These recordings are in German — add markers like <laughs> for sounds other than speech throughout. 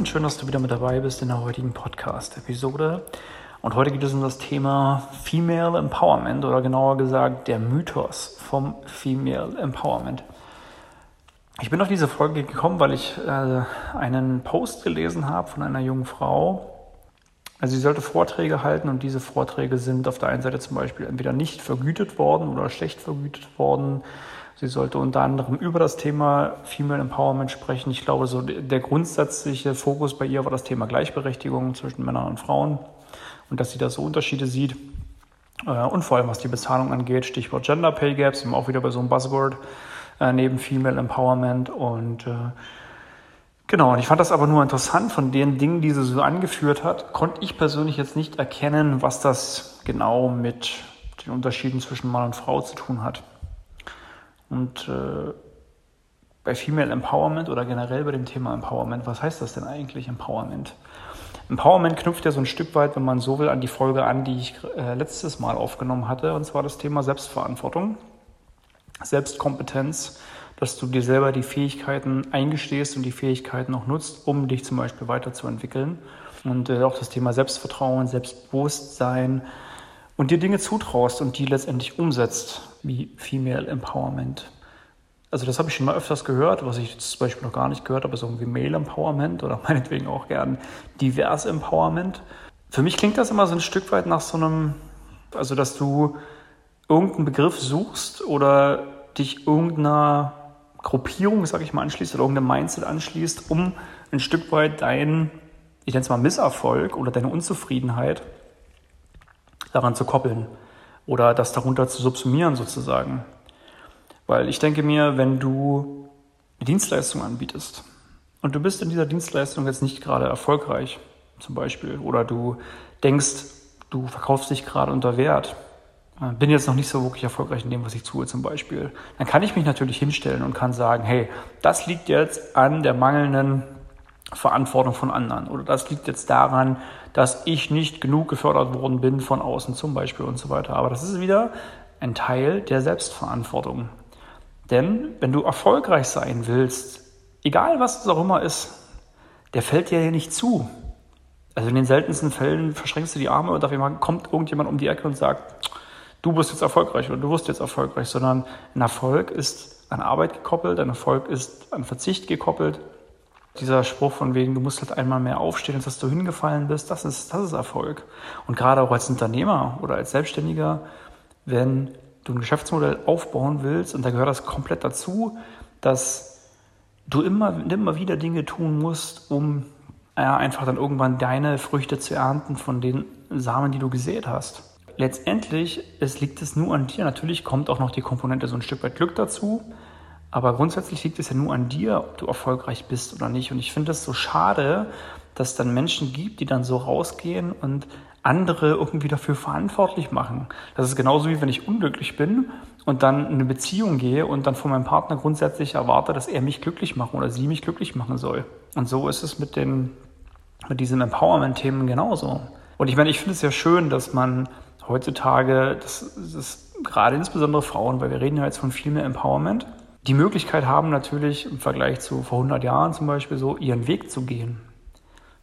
Und schön, dass du wieder mit dabei bist in der heutigen Podcast-Episode. Und heute geht es um das Thema Female Empowerment oder genauer gesagt der Mythos vom Female Empowerment. Ich bin auf diese Folge gekommen, weil ich äh, einen Post gelesen habe von einer jungen Frau. Also sie sollte Vorträge halten und diese Vorträge sind auf der einen Seite zum Beispiel entweder nicht vergütet worden oder schlecht vergütet worden. Sie sollte unter anderem über das Thema Female Empowerment sprechen. Ich glaube, so der grundsätzliche Fokus bei ihr war das Thema Gleichberechtigung zwischen Männern und Frauen und dass sie da so Unterschiede sieht. Äh, und vor allem, was die Bezahlung angeht, Stichwort Gender Pay Gaps, auch wieder bei so einem Buzzword äh, neben Female Empowerment. Und äh, genau, und ich fand das aber nur interessant, von den Dingen, die sie so angeführt hat, konnte ich persönlich jetzt nicht erkennen, was das genau mit den Unterschieden zwischen Mann und Frau zu tun hat. Und äh, bei Female Empowerment oder generell bei dem Thema Empowerment, was heißt das denn eigentlich Empowerment? Empowerment knüpft ja so ein Stück weit, wenn man so will, an die Folge an, die ich äh, letztes Mal aufgenommen hatte, und zwar das Thema Selbstverantwortung, Selbstkompetenz, dass du dir selber die Fähigkeiten eingestehst und die Fähigkeiten auch nutzt, um dich zum Beispiel weiterzuentwickeln. Und äh, auch das Thema Selbstvertrauen, Selbstbewusstsein, und dir Dinge zutraust und die letztendlich umsetzt, wie Female Empowerment. Also das habe ich schon mal öfters gehört, was ich zum Beispiel noch gar nicht gehört habe, ist irgendwie Male Empowerment oder <laughs> meinetwegen auch gern Divers Empowerment. Für mich klingt das immer so ein Stück weit nach so einem, also dass du irgendeinen Begriff suchst oder dich irgendeiner Gruppierung, sage ich mal, anschließt oder irgendeinem Mindset anschließt, um ein Stück weit dein, ich nenne es mal Misserfolg oder deine Unzufriedenheit daran zu koppeln oder das darunter zu subsumieren sozusagen. Weil ich denke mir, wenn du eine Dienstleistung anbietest und du bist in dieser Dienstleistung jetzt nicht gerade erfolgreich, zum Beispiel, oder du denkst, du verkaufst dich gerade unter Wert, äh, bin jetzt noch nicht so wirklich erfolgreich in dem, was ich tue zum Beispiel, dann kann ich mich natürlich hinstellen und kann sagen, hey, das liegt jetzt an der mangelnden Verantwortung von anderen oder das liegt jetzt daran, dass ich nicht genug gefördert worden bin von außen zum Beispiel und so weiter. Aber das ist wieder ein Teil der Selbstverantwortung. Denn wenn du erfolgreich sein willst, egal was es auch immer ist, der fällt dir ja nicht zu. Also in den seltensten Fällen verschränkst du die Arme und auf einmal kommt irgendjemand um die Ecke und sagt, du bist jetzt erfolgreich oder du wirst jetzt erfolgreich, sondern ein Erfolg ist an Arbeit gekoppelt, ein Erfolg ist an Verzicht gekoppelt dieser Spruch von wegen, du musst halt einmal mehr aufstehen, als dass du hingefallen bist, das ist, das ist Erfolg. Und gerade auch als Unternehmer oder als Selbstständiger, wenn du ein Geschäftsmodell aufbauen willst, und da gehört das komplett dazu, dass du immer, immer wieder Dinge tun musst, um ja, einfach dann irgendwann deine Früchte zu ernten von den Samen, die du gesät hast. Letztendlich es liegt es nur an dir. Natürlich kommt auch noch die Komponente so ein Stück weit Glück dazu, aber grundsätzlich liegt es ja nur an dir, ob du erfolgreich bist oder nicht. Und ich finde es so schade, dass es dann Menschen gibt, die dann so rausgehen und andere irgendwie dafür verantwortlich machen. Das ist genauso wie wenn ich unglücklich bin und dann in eine Beziehung gehe und dann von meinem Partner grundsätzlich erwarte, dass er mich glücklich machen oder sie mich glücklich machen soll. Und so ist es mit den, mit diesen Empowerment-Themen genauso. Und ich meine, ich finde es ja schön, dass man heutzutage, das, das gerade insbesondere Frauen, weil wir reden ja jetzt von viel mehr Empowerment, die Möglichkeit haben natürlich im Vergleich zu vor 100 Jahren zum Beispiel so ihren Weg zu gehen.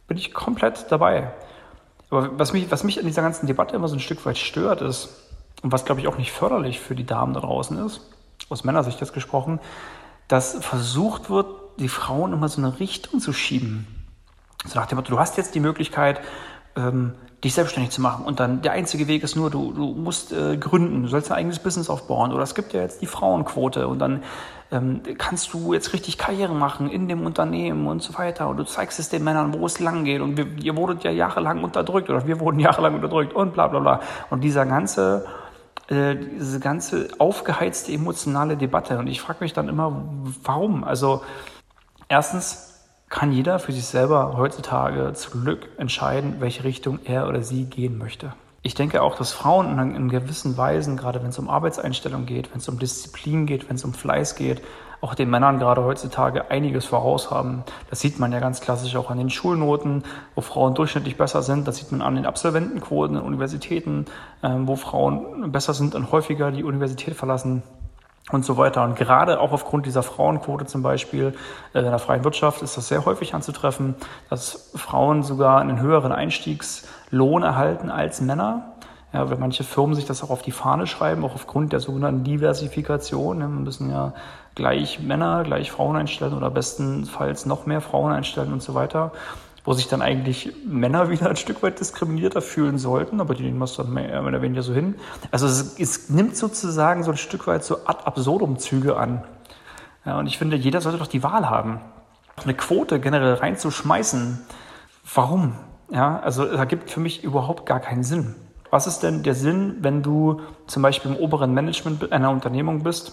Bin ich komplett dabei. Aber was mich, was mich an dieser ganzen Debatte immer so ein Stück weit stört ist, und was glaube ich auch nicht förderlich für die Damen da draußen ist, aus Männersicht jetzt gesprochen, dass versucht wird, die Frauen immer so eine Richtung zu schieben. So nach dem Motto, du hast jetzt die Möglichkeit, ähm, dich selbstständig zu machen. Und dann der einzige Weg ist nur, du, du musst äh, gründen, du sollst ein eigenes Business aufbauen. Oder es gibt ja jetzt die Frauenquote und dann ähm, kannst du jetzt richtig Karriere machen in dem Unternehmen und so weiter. Und du zeigst es den Männern, wo es lang geht. Und wir, ihr wurdet ja jahrelang unterdrückt oder wir wurden <laughs> jahrelang unterdrückt und bla bla bla. Und dieser ganze, äh, diese ganze aufgeheizte emotionale Debatte. Und ich frage mich dann immer, warum? Also erstens, kann jeder für sich selber heutzutage zum Glück entscheiden, welche Richtung er oder sie gehen möchte. Ich denke auch, dass Frauen in gewissen Weisen, gerade wenn es um Arbeitseinstellung geht, wenn es um Disziplin geht, wenn es um Fleiß geht, auch den Männern gerade heutzutage einiges voraus haben. Das sieht man ja ganz klassisch auch an den Schulnoten, wo Frauen durchschnittlich besser sind. Das sieht man an den Absolventenquoten in Universitäten, ähm, wo Frauen besser sind und häufiger die Universität verlassen. Und so weiter. Und gerade auch aufgrund dieser Frauenquote zum Beispiel äh, in der freien Wirtschaft ist das sehr häufig anzutreffen, dass Frauen sogar einen höheren Einstiegslohn erhalten als Männer. Ja, weil manche Firmen sich das auch auf die Fahne schreiben, auch aufgrund der sogenannten Diversifikation. Wir müssen ja gleich Männer, gleich Frauen einstellen oder bestenfalls noch mehr Frauen einstellen und so weiter wo sich dann eigentlich Männer <laughs> wieder ein Stück weit diskriminierter fühlen sollten, aber die nehmen das dann mehr oder weniger so hin. Also es, es nimmt sozusagen so ein Stück weit so ad absurdum Züge an. Ja, und ich finde, jeder sollte doch die Wahl haben, eine Quote generell reinzuschmeißen. Warum? Ja, also da gibt für mich überhaupt gar keinen Sinn. Was ist denn der Sinn, wenn du zum Beispiel im oberen Management einer Unternehmung bist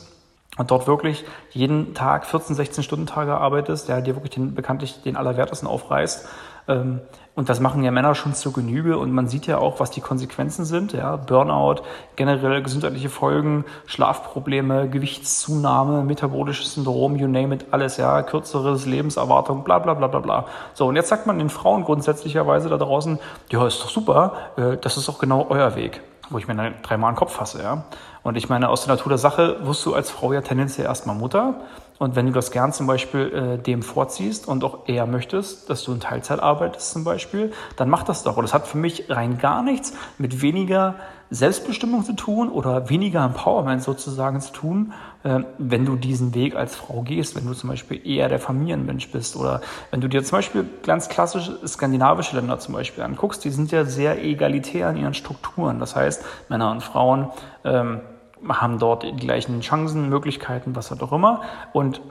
und dort wirklich jeden Tag 14, 16 Stunden Tage arbeitest, der dir wirklich den, bekanntlich den Allerwertesten aufreißt. Ähm, und das machen ja Männer schon zur Genüge und man sieht ja auch, was die Konsequenzen sind. Ja, Burnout, generell gesundheitliche Folgen, Schlafprobleme, Gewichtszunahme, metabolisches Syndrom, you name it, alles, ja, kürzeres Lebenserwartung, bla bla bla bla bla. So, und jetzt sagt man den Frauen grundsätzlicherweise da draußen, ja, ist doch super, äh, das ist doch genau euer Weg wo ich mir dann dreimal den Kopf fasse, ja. Und ich meine, aus der Natur der Sache wirst du als Frau ja tendenziell erstmal Mutter. Und wenn du das gern zum Beispiel äh, dem vorziehst und auch eher möchtest, dass du in Teilzeit arbeitest zum Beispiel, dann mach das doch. Und das hat für mich rein gar nichts mit weniger Selbstbestimmung zu tun oder weniger Empowerment sozusagen zu tun, äh, wenn du diesen Weg als Frau gehst, wenn du zum Beispiel eher der Familienmensch bist oder wenn du dir zum Beispiel ganz klassische skandinavische Länder zum Beispiel anguckst, die sind ja sehr egalitär in ihren Strukturen. Das heißt, Männer und Frauen ähm, haben dort die gleichen Chancen, Möglichkeiten, was auch immer. Und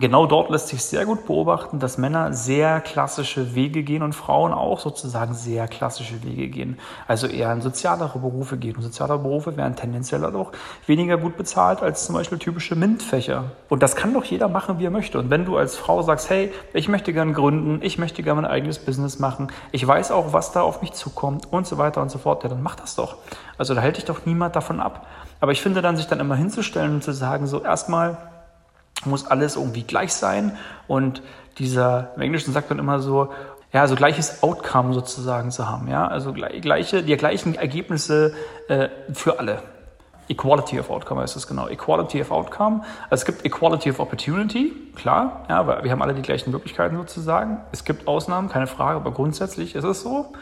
genau dort lässt sich sehr gut beobachten, dass Männer sehr klassische Wege gehen und Frauen auch sozusagen sehr klassische Wege gehen. Also eher in sozialere Berufe gehen. Und soziale Berufe werden tendenziell auch weniger gut bezahlt als zum Beispiel typische MINT-Fächer. Und das kann doch jeder machen, wie er möchte. Und wenn du als Frau sagst, hey, ich möchte gern gründen, ich möchte gern mein eigenes Business machen, ich weiß auch, was da auf mich zukommt und so weiter und so fort, ja, dann mach das doch. Also da hält dich doch niemand davon ab. Aber ich finde dann, sich dann immer hinzustellen und zu sagen, so erstmal, muss alles irgendwie gleich sein. Und dieser, im Englischen sagt man immer so, ja, also gleiches Outcome sozusagen zu haben, ja, also gleiche, die gleichen Ergebnisse äh, für alle. Equality of Outcome heißt das genau. Equality of Outcome. Also es gibt Equality of Opportunity, klar, ja, weil wir haben alle die gleichen Möglichkeiten sozusagen. Es gibt Ausnahmen, keine Frage, aber grundsätzlich ist es so.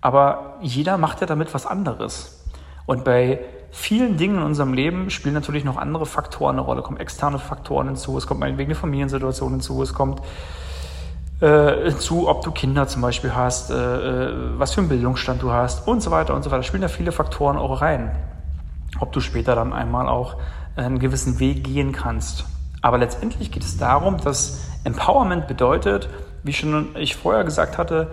Aber jeder macht ja damit was anderes. Und bei vielen Dingen in unserem Leben spielen natürlich noch andere Faktoren eine Rolle. Kommen externe Faktoren hinzu, es kommt meinetwegen eine Familiensituation hinzu, es kommt äh, hinzu, ob du Kinder zum Beispiel hast, äh, äh, was für einen Bildungsstand du hast und so weiter und so weiter. Spielen da viele Faktoren auch rein. Ob du später dann einmal auch einen gewissen Weg gehen kannst. Aber letztendlich geht es darum, dass Empowerment bedeutet, wie schon ich vorher gesagt hatte,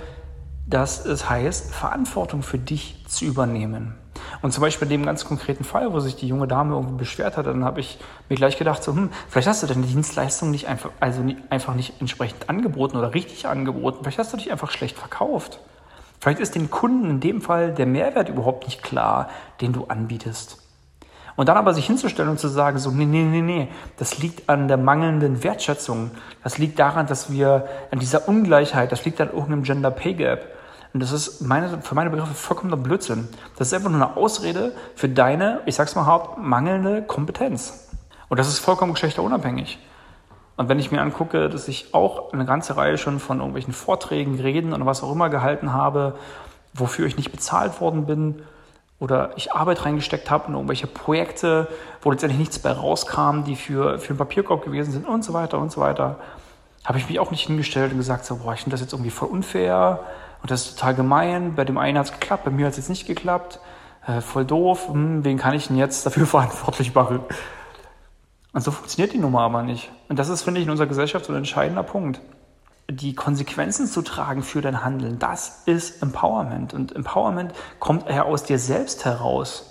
dass es heißt, Verantwortung für dich zu übernehmen. Und zum Beispiel in dem ganz konkreten Fall, wo sich die junge Dame irgendwie beschwert hat, dann habe ich mir gleich gedacht, so, hm, vielleicht hast du deine Dienstleistung nicht einfach, also nicht, einfach nicht entsprechend angeboten oder richtig angeboten. Vielleicht hast du dich einfach schlecht verkauft. Vielleicht ist dem Kunden in dem Fall der Mehrwert überhaupt nicht klar, den du anbietest. Und dann aber sich hinzustellen und zu sagen, so, nee, nee, nee, nee, das liegt an der mangelnden Wertschätzung. Das liegt daran, dass wir an dieser Ungleichheit, das liegt an irgendeinem Gender Pay Gap. Und das ist meine, für meine Begriffe vollkommener Blödsinn. Das ist einfach nur eine Ausrede für deine, ich sag's mal hart, mangelnde Kompetenz. Und das ist vollkommen geschlechterunabhängig. Und wenn ich mir angucke, dass ich auch eine ganze Reihe schon von irgendwelchen Vorträgen, Reden und was auch immer gehalten habe, wofür ich nicht bezahlt worden bin, oder ich Arbeit reingesteckt habe in irgendwelche Projekte, wo letztendlich nichts bei rauskam, die für, für einen Papierkorb gewesen sind und so weiter und so weiter, habe ich mich auch nicht hingestellt und gesagt, so, boah, ich finde das jetzt irgendwie voll unfair, und das ist total gemein. Bei dem einen hat es geklappt, bei mir hat es jetzt nicht geklappt. Äh, voll doof. Hm, wen kann ich denn jetzt dafür <laughs> verantwortlich machen? Und so funktioniert die Nummer aber nicht. Und das ist, finde ich, in unserer Gesellschaft so ein entscheidender Punkt. Die Konsequenzen zu tragen für dein Handeln, das ist Empowerment. Und Empowerment kommt eher aus dir selbst heraus.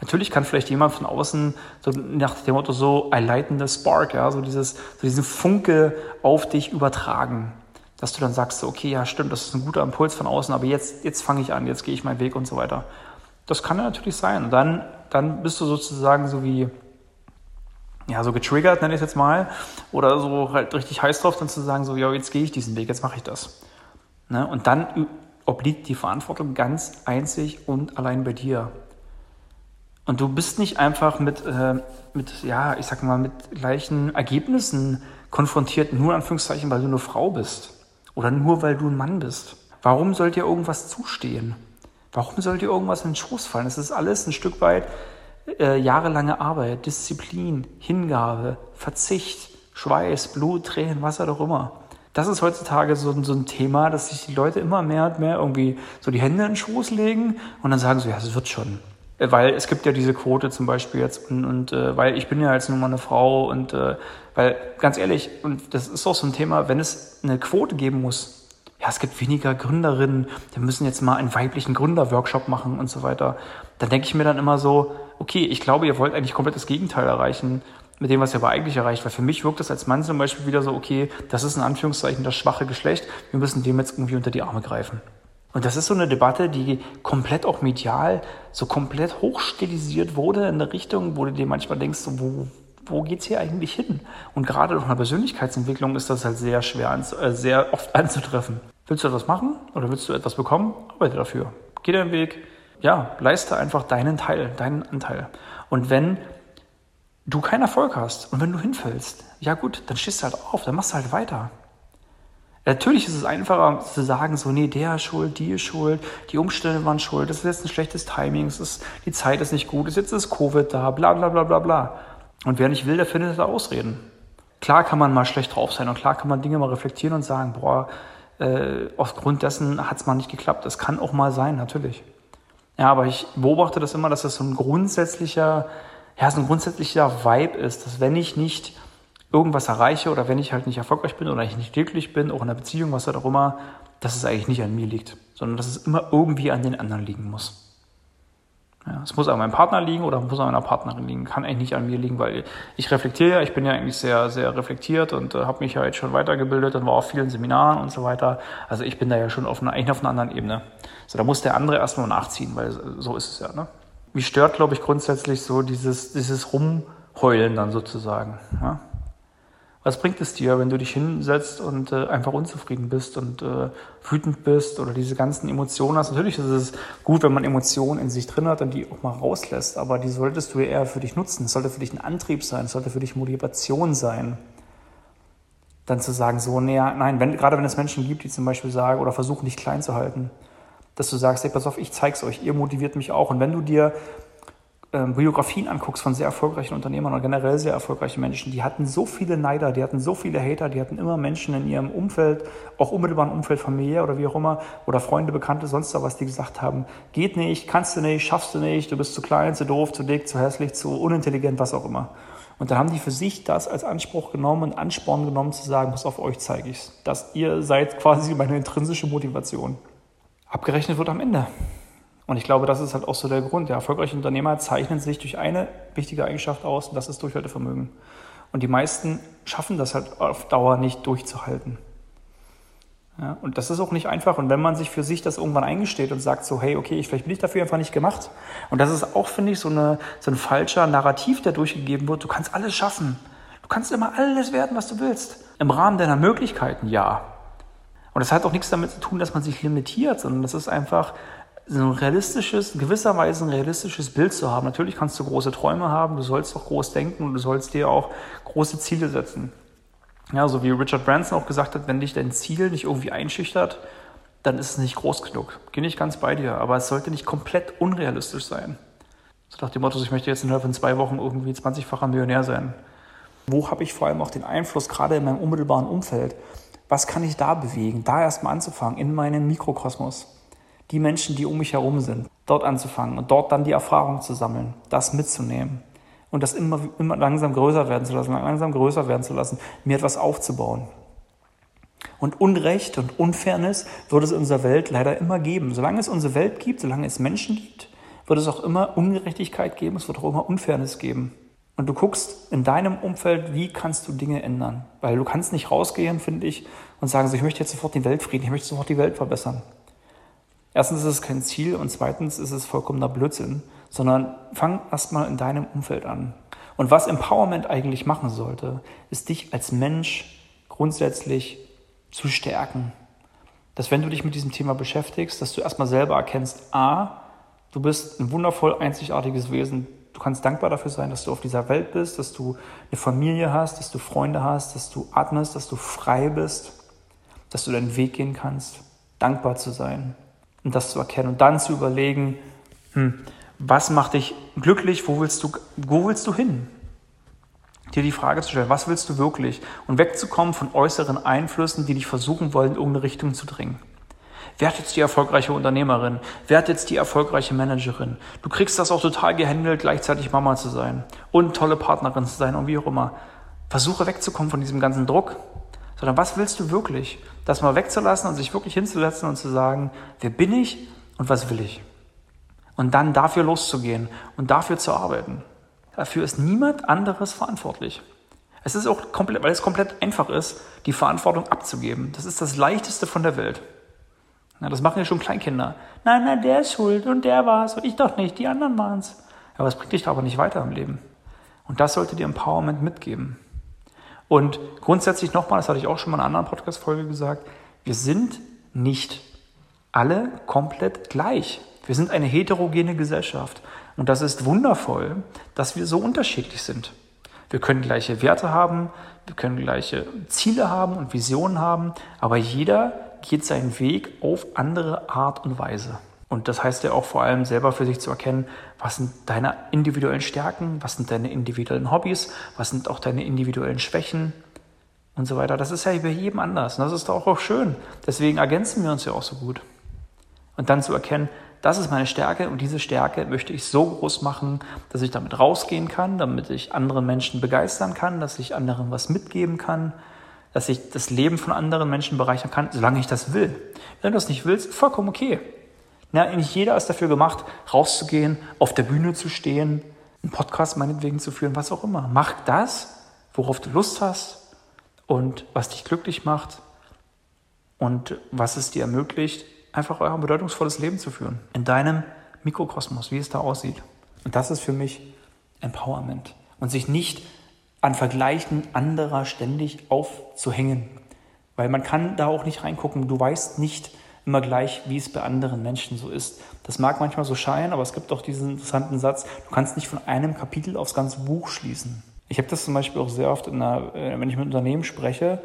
Natürlich kann vielleicht jemand von außen so nach dem Motto so, I lighten the spark, ja, so dieses, so diesen Funke auf dich übertragen dass du dann sagst, okay, ja, stimmt, das ist ein guter Impuls von außen, aber jetzt, jetzt fange ich an, jetzt gehe ich meinen Weg und so weiter. Das kann ja natürlich sein. Und dann, dann bist du sozusagen so wie, ja, so getriggert, nenne ich es jetzt mal, oder so halt richtig heiß drauf, dann zu sagen, so, ja, jetzt gehe ich diesen Weg, jetzt mache ich das. Ne? Und dann obliegt die Verantwortung ganz einzig und allein bei dir. Und du bist nicht einfach mit, äh, mit, ja, ich sag mal, mit gleichen Ergebnissen konfrontiert, nur in Anführungszeichen, weil du eine Frau bist. Oder nur weil du ein Mann bist. Warum soll dir irgendwas zustehen? Warum soll dir irgendwas in den Schoß fallen? Es ist alles ein Stück weit äh, jahrelange Arbeit, Disziplin, Hingabe, Verzicht, Schweiß, Blut, Tränen, was auch immer. Das ist heutzutage so, so, ein Thema, dass sich die Leute immer mehr und mehr irgendwie so die Hände in den Schoß legen und dann sagen so, ja, es wird schon. Äh, weil es gibt ja diese Quote zum Beispiel jetzt und, und äh, weil ich bin ja jetzt nun mal eine Frau und äh, weil ganz ehrlich, und das ist auch so ein Thema, wenn es eine Quote geben muss, ja, es gibt weniger Gründerinnen, wir müssen jetzt mal einen weiblichen Gründerworkshop machen und so weiter. Dann denke ich mir dann immer so, okay, ich glaube, ihr wollt eigentlich komplett das Gegenteil erreichen mit dem, was ihr aber eigentlich erreicht. Weil für mich wirkt das als Mann zum Beispiel wieder so, okay, das ist in Anführungszeichen das schwache Geschlecht, wir müssen dem jetzt irgendwie unter die Arme greifen. Und das ist so eine Debatte, die komplett auch medial so komplett hochstilisiert wurde in eine Richtung, wo du dir manchmal denkst, so, wo, wo geht's hier eigentlich hin? Und gerade durch eine Persönlichkeitsentwicklung ist das halt sehr schwer, äh, sehr oft anzutreffen. Willst du etwas machen oder willst du etwas bekommen? Arbeite dafür. Geh deinen Weg. Ja, leiste einfach deinen Teil, deinen Anteil. Und wenn du keinen Erfolg hast und wenn du hinfällst, ja gut, dann stehst du halt auf, dann machst du halt weiter. Natürlich ist es einfacher zu sagen, so, nee, der ist schuld, die ist schuld, die Umstände waren schuld, das ist jetzt ein schlechtes Timing, es ist, die Zeit ist nicht gut, es ist jetzt Covid da, bla bla bla bla bla. Und wer nicht will, der findet da Ausreden. Klar kann man mal schlecht drauf sein und klar kann man Dinge mal reflektieren und sagen, boah, äh, aufgrund dessen hat es mal nicht geklappt. Das kann auch mal sein, natürlich. Ja, aber ich beobachte das immer, dass das so ein grundsätzlicher, ja, so ein grundsätzlicher Vibe ist, dass wenn ich nicht irgendwas erreiche oder wenn ich halt nicht erfolgreich bin oder ich nicht glücklich bin, auch in einer Beziehung, was auch immer, dass es eigentlich nicht an mir liegt, sondern dass es immer irgendwie an den anderen liegen muss. Ja, es muss an meinem Partner liegen oder muss an meiner Partnerin liegen. Kann eigentlich nicht an mir liegen, weil ich reflektiere ja, ich bin ja eigentlich sehr, sehr reflektiert und äh, habe mich ja jetzt schon weitergebildet und war auf vielen Seminaren und so weiter. Also ich bin da ja schon auf einer, eigentlich auf einer anderen Ebene. So, da muss der andere erstmal nachziehen, weil so ist es ja. Ne? Mich stört, glaube ich, grundsätzlich so dieses, dieses Rumheulen dann sozusagen. Ja? Was bringt es dir, wenn du dich hinsetzt und äh, einfach unzufrieden bist und äh, wütend bist oder diese ganzen Emotionen hast? Natürlich ist es gut, wenn man Emotionen in sich drin hat und die auch mal rauslässt, aber die solltest du eher für dich nutzen. Es sollte für dich ein Antrieb sein, es sollte für dich Motivation sein. Dann zu sagen, so, nee, nein, wenn, gerade wenn es Menschen gibt, die zum Beispiel sagen oder versuchen, dich klein zu halten, dass du sagst, hey, pass auf, ich zeig's euch, ihr motiviert mich auch. Und wenn du dir ähm, Biografien anguckst von sehr erfolgreichen Unternehmern oder generell sehr erfolgreichen Menschen, die hatten so viele Neider, die hatten so viele Hater, die hatten immer Menschen in ihrem Umfeld, auch unmittelbaren Umfeld, familiär oder wie auch immer, oder Freunde, Bekannte, sonst was, die gesagt haben, geht nicht, kannst du nicht, schaffst du nicht, du bist zu klein, zu doof, zu dick, zu hässlich, zu unintelligent, was auch immer. Und dann haben die für sich das als Anspruch genommen und Ansporn genommen zu sagen, pass auf euch zeige ich's. Dass ihr seid quasi meine intrinsische Motivation. Abgerechnet wird am Ende. Und ich glaube, das ist halt auch so der Grund. Der erfolgreiche Unternehmer zeichnen sich durch eine wichtige Eigenschaft aus, und das ist Durchhaltevermögen. Und die meisten schaffen das halt auf Dauer nicht durchzuhalten. Ja, und das ist auch nicht einfach. Und wenn man sich für sich das irgendwann eingesteht und sagt so, hey, okay, vielleicht bin ich dafür einfach nicht gemacht. Und das ist auch, finde ich, so, eine, so ein falscher Narrativ, der durchgegeben wird. Du kannst alles schaffen. Du kannst immer alles werden, was du willst. Im Rahmen deiner Möglichkeiten, ja. Und das hat auch nichts damit zu tun, dass man sich limitiert, sondern das ist einfach so ein realistisches, gewisserweise ein realistisches Bild zu haben. Natürlich kannst du große Träume haben, du sollst auch groß denken und du sollst dir auch große Ziele setzen. Ja, so wie Richard Branson auch gesagt hat, wenn dich dein Ziel nicht irgendwie einschüchtert, dann ist es nicht groß genug. Geh nicht ganz bei dir, aber es sollte nicht komplett unrealistisch sein. So nach dem Motto, ich möchte jetzt innerhalb von zwei Wochen irgendwie 20-facher Millionär sein. Wo habe ich vor allem auch den Einfluss, gerade in meinem unmittelbaren Umfeld? Was kann ich da bewegen? Da erstmal anzufangen, in meinem Mikrokosmos die Menschen, die um mich herum sind, dort anzufangen und dort dann die Erfahrung zu sammeln, das mitzunehmen und das immer, immer langsam größer werden zu lassen, langsam größer werden zu lassen, mir etwas aufzubauen. Und Unrecht und Unfairness wird es in unserer Welt leider immer geben. Solange es unsere Welt gibt, solange es Menschen gibt, wird es auch immer Ungerechtigkeit geben, es wird auch immer Unfairness geben. Und du guckst in deinem Umfeld, wie kannst du Dinge ändern? Weil du kannst nicht rausgehen, finde ich, und sagen, so, ich möchte jetzt sofort den Weltfrieden, ich möchte sofort die Welt verbessern. Erstens ist es kein Ziel und zweitens ist es vollkommener Blödsinn, sondern fang erstmal in deinem Umfeld an. Und was Empowerment eigentlich machen sollte, ist dich als Mensch grundsätzlich zu stärken. Dass wenn du dich mit diesem Thema beschäftigst, dass du erstmal selber erkennst, a, du bist ein wundervoll einzigartiges Wesen, Du kannst dankbar dafür sein, dass du auf dieser Welt bist, dass du eine Familie hast, dass du Freunde hast, dass du atmest, dass du frei bist, dass du deinen Weg gehen kannst. Dankbar zu sein und das zu erkennen und dann zu überlegen, hm, was macht dich glücklich, wo willst du, wo willst du hin? Dir die Frage zu stellen, was willst du wirklich? Und wegzukommen von äußeren Einflüssen, die dich versuchen wollen, in irgendeine Richtung zu dringen. Wer jetzt die erfolgreiche Unternehmerin? Wer jetzt die erfolgreiche Managerin? Du kriegst das auch total gehandelt, gleichzeitig Mama zu sein und tolle Partnerin zu sein und wie auch immer. Versuche wegzukommen von diesem ganzen Druck, sondern was willst du wirklich? Das mal wegzulassen und sich wirklich hinzusetzen und zu sagen, wer bin ich und was will ich? Und dann dafür loszugehen und dafür zu arbeiten. Dafür ist niemand anderes verantwortlich. Es ist auch komplett, weil es komplett einfach ist, die Verantwortung abzugeben. Das ist das Leichteste von der Welt. Ja, das machen ja schon Kleinkinder. Nein, nein, der ist schuld und der war es und ich doch nicht, die anderen waren es. Aber es bringt dich aber nicht weiter im Leben. Und das sollte dir Empowerment mitgeben. Und grundsätzlich nochmal, das hatte ich auch schon mal in einer anderen Podcast-Folge gesagt, wir sind nicht alle komplett gleich. Wir sind eine heterogene Gesellschaft. Und das ist wundervoll, dass wir so unterschiedlich sind. Wir können gleiche Werte haben, wir können gleiche Ziele haben und Visionen haben, aber jeder geht seinen Weg auf andere Art und Weise. Und das heißt ja auch vor allem selber für sich zu erkennen, was sind deine individuellen Stärken, was sind deine individuellen Hobbys, was sind auch deine individuellen Schwächen und so weiter. Das ist ja bei jedem anders. Und das ist doch auch schön. Deswegen ergänzen wir uns ja auch so gut. Und dann zu erkennen, das ist meine Stärke und diese Stärke möchte ich so groß machen, dass ich damit rausgehen kann, damit ich andere Menschen begeistern kann, dass ich anderen was mitgeben kann, dass ich das Leben von anderen Menschen bereichern kann, solange ich das will. Wenn du das nicht willst, vollkommen okay. Na, nicht jeder ist dafür gemacht, rauszugehen, auf der Bühne zu stehen, einen Podcast meinetwegen zu führen, was auch immer. Mach das, worauf du Lust hast und was dich glücklich macht und was es dir ermöglicht, einfach euer bedeutungsvolles Leben zu führen. In deinem Mikrokosmos, wie es da aussieht. Und das ist für mich Empowerment. Und sich nicht an Vergleichen anderer ständig aufzuhängen. Weil man kann da auch nicht reingucken. Du weißt nicht immer gleich, wie es bei anderen Menschen so ist. Das mag manchmal so scheinen, aber es gibt auch diesen interessanten Satz, du kannst nicht von einem Kapitel aufs ganze Buch schließen. Ich habe das zum Beispiel auch sehr oft, einer, äh, wenn ich mit Unternehmen spreche,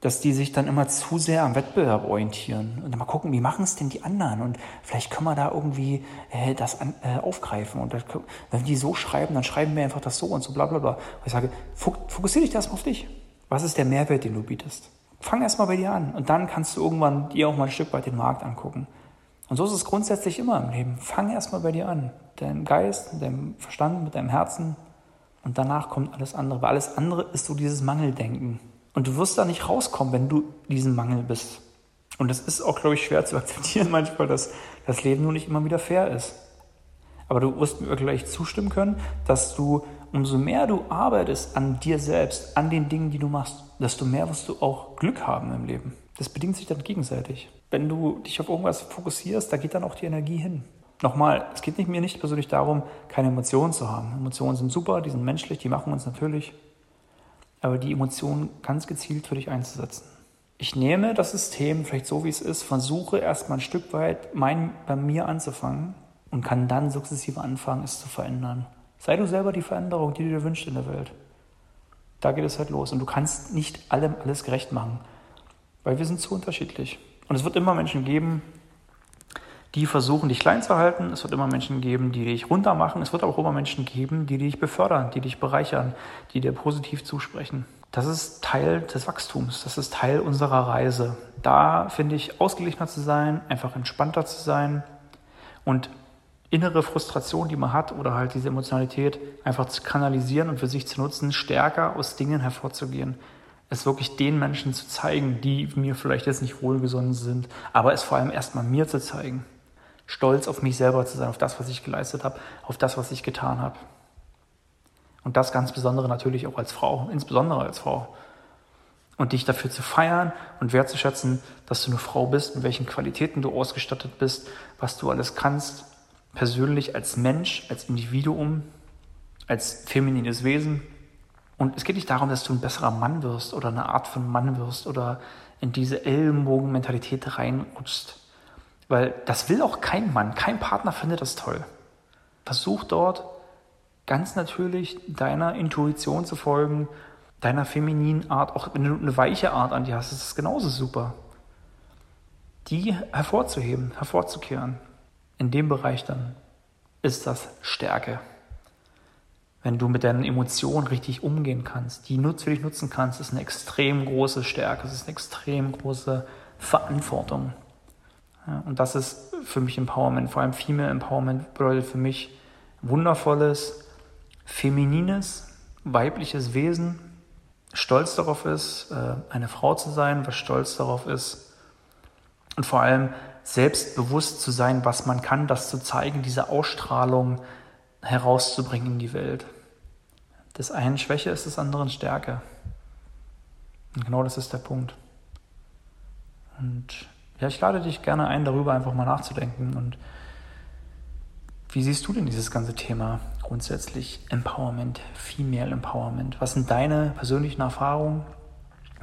dass die sich dann immer zu sehr am Wettbewerb orientieren und mal gucken, wie machen es denn die anderen und vielleicht können wir da irgendwie äh, das an, äh, aufgreifen und das, wenn die so schreiben, dann schreiben wir einfach das so und so bla bla bla. Und ich sage, fokussiere dich erstmal auf dich. Was ist der Mehrwert, den du bietest? Fang erstmal bei dir an und dann kannst du irgendwann dir auch mal ein Stück weit den Markt angucken. Und so ist es grundsätzlich immer im Leben. Fang erstmal bei dir an. Dein Geist, mit deinem Verstand, mit deinem Herzen und danach kommt alles andere. Weil alles andere ist so dieses Mangeldenken. Und du wirst da nicht rauskommen, wenn du diesen Mangel bist. Und das ist auch, glaube ich, schwer zu <laughs> akzeptieren manchmal, dass das Leben nur nicht immer wieder fair ist. Aber du wirst mir gleich zustimmen können, dass du, umso mehr du arbeitest an dir selbst, an den Dingen, die du machst, desto mehr wirst du auch Glück haben im Leben. Das bedingt sich dann gegenseitig. Wenn du dich auf irgendwas fokussierst, da geht dann auch die Energie hin. Nochmal, es geht nicht, mir nicht persönlich darum, keine Emotionen zu haben. Emotionen sind super, die sind menschlich, die machen uns natürlich aber die Emotionen ganz gezielt für dich einzusetzen. Ich nehme das System vielleicht so, wie es ist, versuche erstmal ein Stück weit mein, bei mir anzufangen und kann dann sukzessive anfangen, es zu verändern. Sei du selber die Veränderung, die du dir wünschst in der Welt. Da geht es halt los. Und du kannst nicht allem alles gerecht machen, weil wir sind zu unterschiedlich. Und es wird immer Menschen geben, die versuchen, dich klein zu halten. Es wird immer Menschen geben, die dich runter machen. Es wird auch immer Menschen geben, die dich befördern, die dich bereichern, die dir positiv zusprechen. Das ist Teil des Wachstums. Das ist Teil unserer Reise. Da finde ich, ausgeglichener zu sein, einfach entspannter zu sein und innere Frustration, die man hat oder halt diese Emotionalität einfach zu kanalisieren und für sich zu nutzen, stärker aus Dingen hervorzugehen. Es wirklich den Menschen zu zeigen, die mir vielleicht jetzt nicht wohlgesonnen sind, aber es vor allem erstmal mir zu zeigen stolz auf mich selber zu sein, auf das, was ich geleistet habe, auf das, was ich getan habe. Und das ganz besondere natürlich auch als Frau, insbesondere als Frau. Und dich dafür zu feiern und wertzuschätzen, dass du eine Frau bist, mit welchen Qualitäten du ausgestattet bist, was du alles kannst, persönlich als Mensch, als Individuum, als feminines Wesen. Und es geht nicht darum, dass du ein besserer Mann wirst oder eine Art von Mann wirst oder in diese Ellenbogenmentalität reinrutschst. Weil das will auch kein Mann, kein Partner findet das toll. Versuch dort ganz natürlich deiner Intuition zu folgen, deiner femininen Art, auch wenn du eine weiche Art an dir hast, ist es genauso super. Die hervorzuheben, hervorzukehren. In dem Bereich dann ist das Stärke. Wenn du mit deinen Emotionen richtig umgehen kannst, die für dich nutzen kannst, ist eine extrem große Stärke, es ist eine extrem große Verantwortung. Ja, und das ist für mich Empowerment, vor allem Female Empowerment bedeutet für mich wundervolles, feminines, weibliches Wesen, stolz darauf ist, äh, eine Frau zu sein, was stolz darauf ist und vor allem selbstbewusst zu sein, was man kann, das zu zeigen, diese Ausstrahlung herauszubringen in die Welt. Das einen Schwäche ist des anderen Stärke. Und genau das ist der Punkt. Und ja, ich lade dich gerne ein, darüber einfach mal nachzudenken. Und wie siehst du denn dieses ganze Thema grundsätzlich Empowerment, Female Empowerment? Was sind deine persönlichen Erfahrungen,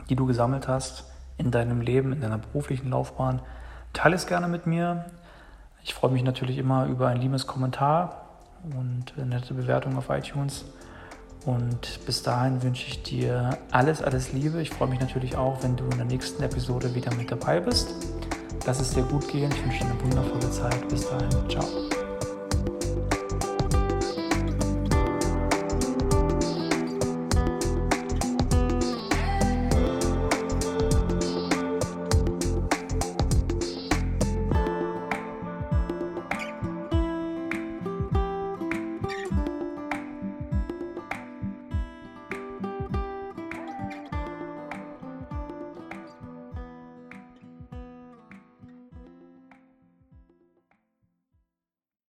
die du gesammelt hast in deinem Leben, in deiner beruflichen Laufbahn? Teile es gerne mit mir. Ich freue mich natürlich immer über ein liebes Kommentar und eine nette Bewertung auf iTunes. Und bis dahin wünsche ich dir alles, alles Liebe. Ich freue mich natürlich auch, wenn du in der nächsten Episode wieder mit dabei bist. Lass es dir gut gehen. Ich wünsche dir eine wundervolle Zeit. Bis dahin. Ciao.